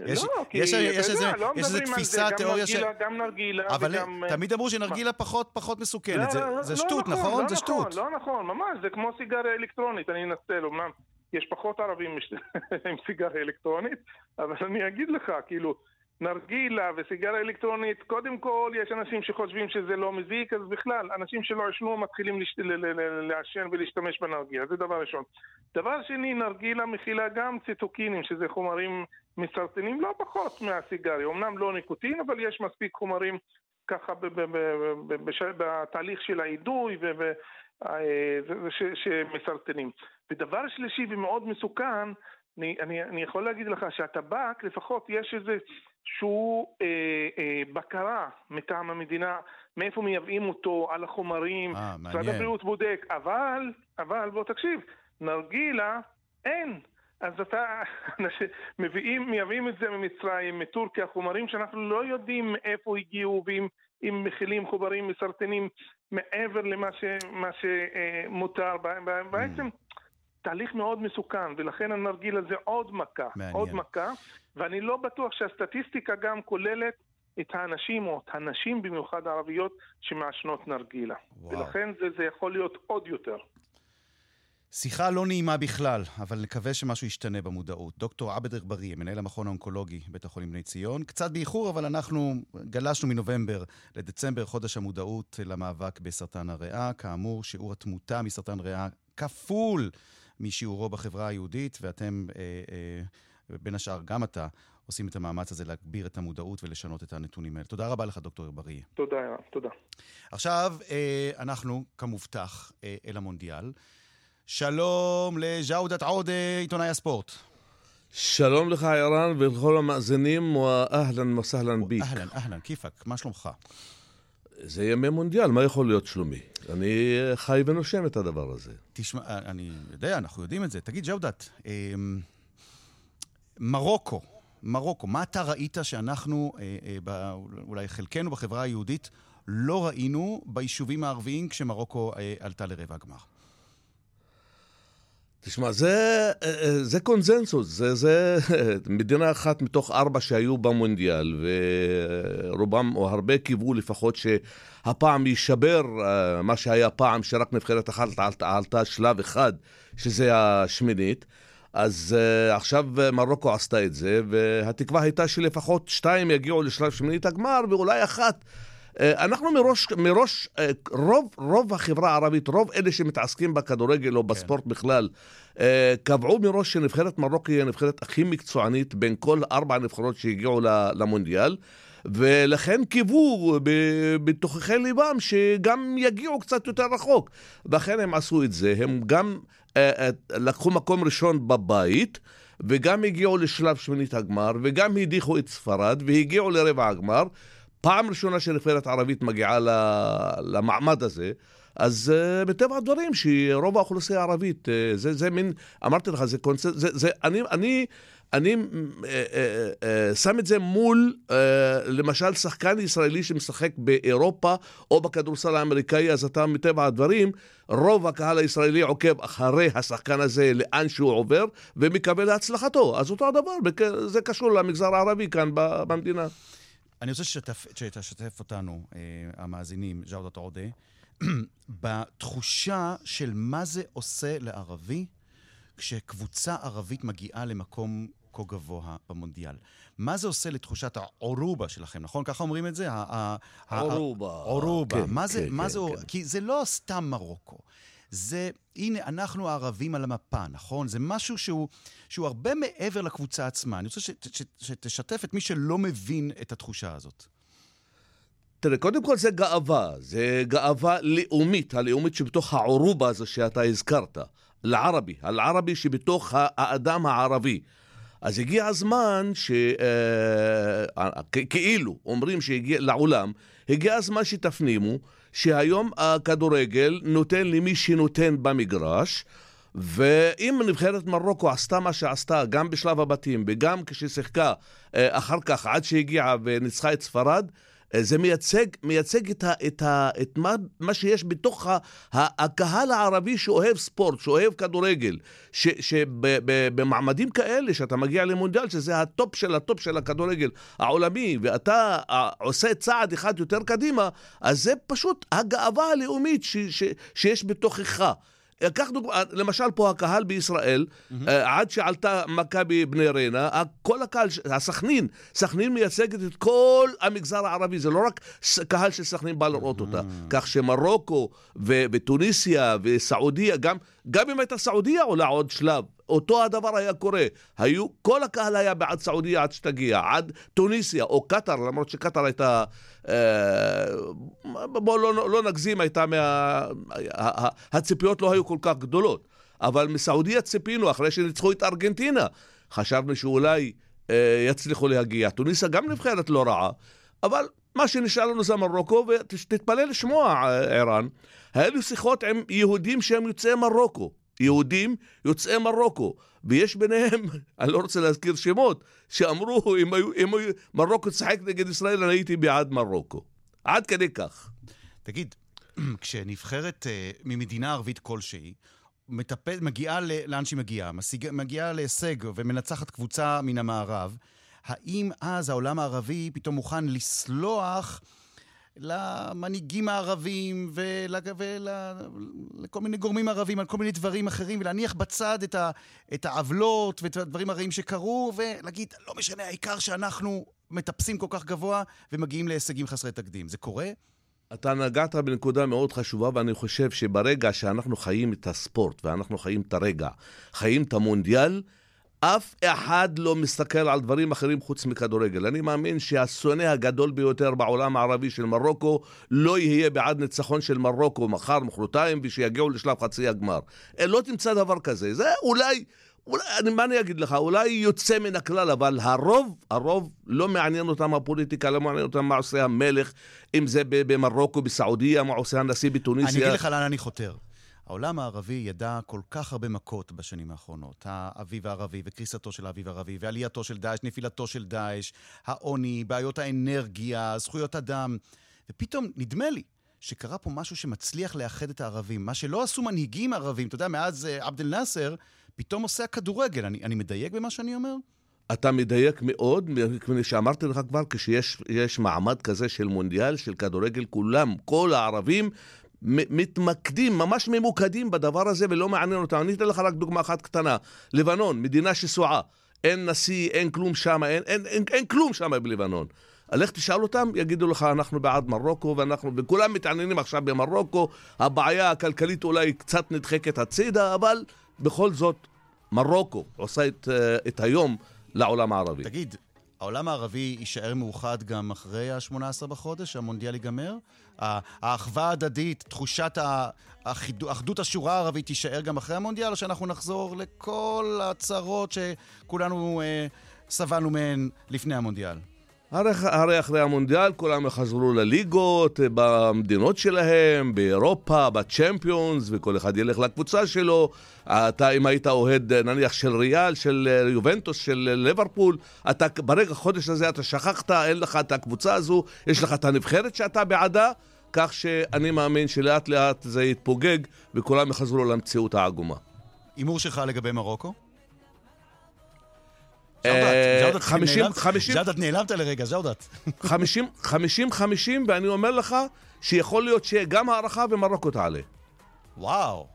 יש, לא, כי יש, יש, איזה, לא יש איזה תפיסה, תיאוריה של... גם נרגילה אבל וגם... אבל תמיד אמרו שנרגילה פחות, פחות מסוכנת. לא, זה, לא, זה לא שטות, נכון? נכון? לא זה נכון, שטות. לא נכון, ממש, זה כמו סיגריה אלקטרונית, אני אנצל, אמנם יש פחות ערבים [laughs] עם סיגריה אלקטרונית, אבל אני אגיד לך, כאילו... נרגילה וסיגריה אלקטרונית, קודם כל יש אנשים שחושבים שזה לא מזיק, אז בכלל, אנשים שלא עשנו מתחילים לש... לעשן ולהשתמש בנרגילה, זה דבר ראשון. דבר שני, נרגילה מכילה גם ציטוקינים, שזה חומרים מסרטנים לא פחות מהסיגריה, אמנם לא ניקוטין, אבל יש מספיק חומרים ככה בתהליך של האידוי שמסרטנים. ודבר שלישי ומאוד מסוכן, אני, אני, אני יכול להגיד לך שהטבק, לפחות יש איזה שהוא אה, אה, בקרה מטעם המדינה, מאיפה מייבאים אותו, על החומרים, אה, משרד הבריאות בודק, אבל, אבל בוא תקשיב, נרגילה אין. אז אתה, [laughs] מביאים, מייבאים את זה ממצרים, מטורקיה, חומרים שאנחנו לא יודעים מאיפה הגיעו ואם מכילים חומרים מסרטנים מעבר למה שמותר. בעצם תהליך מאוד מסוכן, ולכן הנרגילה זה עוד מכה, מעניין. עוד מכה, ואני לא בטוח שהסטטיסטיקה גם כוללת את האנשים, או את הנשים במיוחד הערביות, שמעשנות נרגילה. וואו. ולכן זה, זה יכול להיות עוד יותר. שיחה לא נעימה בכלל, אבל נקווה שמשהו ישתנה במודעות. דוקטור עבד אגבאריה, מנהל המכון האונקולוגי, בית החולים בני ציון. קצת באיחור, אבל אנחנו גלשנו מנובמבר לדצמבר, חודש המודעות למאבק בסרטן הריאה. כאמור, שיעור התמותה מסרטן ריאה כפול משיעורו בחברה היהודית, ואתם, אה, אה, בין השאר, גם אתה, עושים את המאמץ הזה להגביר את המודעות ולשנות את הנתונים האלה. תודה רבה לך, דוקטור אגבאריה. תודה, תודה. עכשיו, אה, אנחנו, כמובטח, אה, אל המונדיאל. שלום לג'אודת עודה, עיתונאי הספורט. שלום לך, ערן, ולכל המאזינים, ואהלן וסהלן ביק. אהלן, אהלן, כיפאק, מה שלומך? זה ימי מונדיאל, מה יכול להיות שלומי? אני חי ונושם את הדבר הזה. תשמע, אני יודע, אנחנו יודעים את זה. תגיד, ג'אודת, אמ, מרוקו, מרוקו, מה אתה ראית שאנחנו, אה, אה, אולי חלקנו בחברה היהודית, לא ראינו ביישובים הערביים כשמרוקו אה, עלתה לרבע הגמר? תשמע, זה, זה קונזנזוס, זה, זה מדינה אחת מתוך ארבע שהיו במונדיאל, ורובם, או הרבה קיוו לפחות שהפעם יישבר מה שהיה פעם, שרק נבחרת אחת עלתה, שלב אחד, שזה השמינית. אז uh, עכשיו מרוקו עשתה את זה, והתקווה הייתה שלפחות שתיים יגיעו לשלב שמינית הגמר, ואולי אחת אה, אנחנו מראש, מראש אה, רוב, רוב החברה הערבית, רוב אלה שמתעסקים בכדורגל או כן. בספורט כן. בכלל, אה, קבעו מראש שנבחרת מרוקו היא הנבחרת הכי מקצוענית בין כל ארבע הנבחרות שהגיעו למונדיאל. ולכן קיוו בתוככי ליבם שגם יגיעו קצת יותר רחוק. ואכן הם עשו את זה, הם גם אה, לקחו מקום ראשון בבית, וגם הגיעו לשלב שמינית הגמר, וגם הדיחו את ספרד, והגיעו לרבע הגמר. פעם ראשונה שנבחרת ערבית מגיעה למעמד הזה, אז uh, מטבע הדברים שרוב האוכלוסייה הערבית, uh, זה, זה מין, אמרתי לך, זה קונסנט, זה, זה, אני, אני, אני uh, uh, שם את זה מול, uh, למשל, שחקן ישראלי שמשחק באירופה או בכדורסל האמריקאי, אז אתה מטבע הדברים, רוב הקהל הישראלי עוקב אחרי השחקן הזה, לאן שהוא עובר, ומקווה להצלחתו. אז אותו הדבר, זה קשור למגזר הערבי כאן במדינה. אני רוצה שתשתף, שתשתף אותנו, אה, המאזינים, ג'אודת עודה, [clears throat] בתחושה של מה זה עושה לערבי כשקבוצה ערבית מגיעה למקום כה גבוה במונדיאל. מה זה עושה לתחושת העורובה שלכם, נכון? ככה אומרים את זה? עורובה. עורובה. כן, מה זה, כן, מה כן, זה, כן. כי זה לא סתם מרוקו. זה, הנה, אנחנו הערבים על המפה, נכון? זה משהו שהוא, שהוא הרבה מעבר לקבוצה עצמה. אני רוצה שת, שתשתף את מי שלא מבין את התחושה הזאת. תראה, קודם כל זה גאווה, זה גאווה לאומית, הלאומית שבתוך העורובה הזו שאתה הזכרת. אל-ערבי, אל-ערבי שבתוך האדם הערבי. אז הגיע הזמן ש... אה, כאילו אומרים שהגיע לעולם, הגיע הזמן שתפנימו שהיום הכדורגל נותן למי שנותן במגרש, ואם נבחרת מרוקו עשתה מה שעשתה, גם בשלב הבתים וגם כששיחקה אה, אחר כך, עד שהגיעה וניצחה את ספרד, זה מייצג, מייצג את, ה, את, ה, את מה, מה שיש בתוך ה, הקהל הערבי שאוהב ספורט, שאוהב כדורגל, שבמעמדים כאלה, שאתה מגיע למונדיאל, שזה הטופ של הטופ של הכדורגל העולמי, ואתה אה, עושה צעד אחד יותר קדימה, אז זה פשוט הגאווה הלאומית ש, ש, שיש בתוכך. קח דוגמא, למשל פה הקהל בישראל, mm-hmm. עד שעלתה מכבי בני ריינה, כל הקהל, הסכנין, סכנין מייצגת את כל המגזר הערבי, זה לא רק קהל של סכנין בא לראות mm-hmm. אותה. כך שמרוקו ו- וטוניסיה וסעודיה, גם, גם אם הייתה סעודיה עולה עוד שלב, אותו הדבר היה קורה. היו, כל הקהל היה בעד סעודיה עד שתגיע, עד טוניסיה או קטאר, למרות שקטאר הייתה, אה, בואו לא, לא, נגזים, הייתה מה... הציפיות לא היו כל כך גדולות. אבל מסעודיה ציפינו, אחרי שניצחו את ארגנטינה. חשבנו שאולי אה, יצליחו להגיע. טוניסיה גם נבחרת לא רעה, אבל מה שנשאר לנו זה מרוקו, ותתפלא לשמוע, ערן, היה לי שיחות עם יהודים שהם יוצאי מרוקו. יהודים יוצאי מרוקו, ויש ביניהם, [laughs] אני לא רוצה להזכיר שמות, שאמרו, אם, היו, אם היו, מרוקו תשחק נגד ישראל, אני הייתי בעד מרוקו. עד כדי כך. תגיד, [clears throat] כשנבחרת uh, ממדינה ערבית כלשהי, מטפל, מגיעה לאן שהיא מגיעה, מגיעה להישג ומנצחת קבוצה מן המערב, האם אז העולם הערבי פתאום מוכן לסלוח למנהיגים הערבים ולכל ול, מיני גורמים ערבים על כל מיני דברים אחרים, ולהניח בצד את, ה, את העוולות ואת הדברים הרעים שקרו, ולהגיד, לא משנה, העיקר שאנחנו מטפסים כל כך גבוה ומגיעים להישגים חסרי תקדים. זה קורה? אתה נגעת בנקודה מאוד חשובה, ואני חושב שברגע שאנחנו חיים את הספורט, ואנחנו חיים את הרגע, חיים את המונדיאל, אף אחד לא מסתכל על דברים אחרים חוץ מכדורגל. אני מאמין שהשונא הגדול ביותר בעולם הערבי של מרוקו לא יהיה בעד ניצחון של מרוקו מחר, מחרתיים, ושיגיעו לשלב חצי הגמר. אה, לא תמצא דבר כזה. זה אולי... אולי, מה אני אגיד לך, אולי יוצא מן הכלל, אבל הרוב, הרוב לא מעניין אותם הפוליטיקה, לא מעניין אותם מה עושה המלך, אם זה במרוקו, בסעודיה, מה עושה הנשיא בתוניסיה. אני אגיד לך לאן אני חותר. העולם הערבי ידע כל כך הרבה מכות בשנים האחרונות. האביב הערבי וקריסתו של האביב הערבי, ועלייתו של דאעש, נפילתו של דאעש, העוני, בעיות האנרגיה, זכויות אדם. ופתאום, נדמה לי, שקרה פה משהו שמצליח לאחד את הערבים. מה שלא עשו מנהיגים ערבים, אתה יודע, מאז uh, עבד אל-נאצר, פתאום עושה הכדורגל. אני, אני מדייק במה שאני אומר? אתה מדייק מאוד, כמו שאמרתי לך כבר, כשיש מעמד כזה של מונדיאל, של כדורגל, כולם, כל הערבים מתמקדים, ממש ממוקדים בדבר הזה ולא מעניין אותם. אני אתן לך רק דוגמה אחת קטנה. לבנון, מדינה שסועה. אין נשיא, אין כלום שם, אין, אין, אין, אין כלום שם בלבנון. לך תשאל אותם, יגידו לך, אנחנו בעד מרוקו, ואנחנו, וכולם מתעניינים עכשיו במרוקו, הבעיה הכלכלית אולי קצת נדחקת הצידה, אבל בכל זאת, מרוקו עושה את, אה, את היום לעולם הערבי. תגיד, העולם הערבי יישאר מאוחד גם אחרי ה-18 בחודש, המונדיאל ייגמר? האחווה ההדדית, תחושת אחדות השורה הערבית תישאר גם אחרי המונדיאל, או שאנחנו נחזור לכל הצרות שכולנו אה, סבלנו מהן לפני המונדיאל? הרי, הרי אחרי המונדיאל כולם יחזרו לליגות אה, במדינות שלהם, באירופה, בצ'מפיונס, וכל אחד ילך לקבוצה שלו. אתה, אם היית אוהד אה, נניח של ריאל, של אה, יובנטוס, של ליברפול, אתה ברגע, חודש הזה אתה שכחת, אין לך את הקבוצה הזו, יש לך את הנבחרת שאתה בעדה, כך שאני מאמין שלאט לאט זה יתפוגג וכולם יחזרו למציאות העגומה. הימור שלך לגבי מרוקו? ז'אודת נעלמת לרגע, ז'אודת. 50-50, ואני אומר לך שיכול להיות שגם הערכה ומרוקו תעלה. וואו.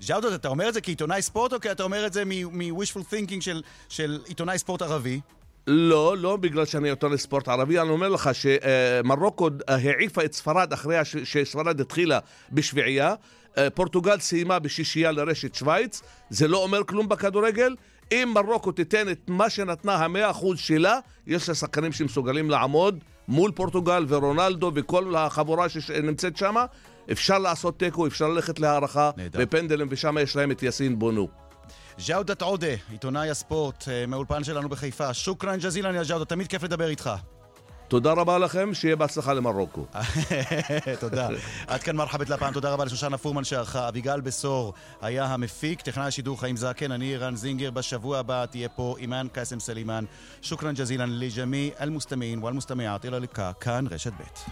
ז'אודת, אתה אומר את זה כעיתונאי ספורט, או כי אתה אומר את זה מ-wishful thinking של עיתונאי ספורט ערבי? לא, לא בגלל שאני עיתונאי ספורט ערבי, אני אומר לך שמרוקו העיפה את ספרד אחרי שספרד התחילה בשביעייה, אה, פורטוגל סיימה בשישייה לרשת שווייץ, זה לא אומר כלום בכדורגל. אם מרוקו תיתן את מה שנתנה המאה אחוז שלה, יש לה שחקנים שמסוגלים לעמוד מול פורטוגל ורונלדו וכל החבורה שנמצאת שם. אפשר לעשות תיקו, אפשר ללכת להארכה בפנדלים, ושם יש להם את יאסין בונו. ג'אודת עודה, עיתונאי הספורט אה, מהאולפן שלנו בחיפה. شكرا جزيلا يا ג'אודת, תמיד כיף לדבר איתך. תודה רבה לכם, שיהיה בהצלחה למרוקו. [laughs] תודה. עד כאן מרחבאית להפעם, תודה רבה לשושנה פורמן שערכה. אביגל בשור היה המפיק, טכנאי השידור חיים זקן, אני ערן זינגר. בשבוע הבא תהיה פה אימאן קאסם סלימאן. شكرا جزيلا لجميع المستمعين والمستمعات إلى כאן רשת ב'.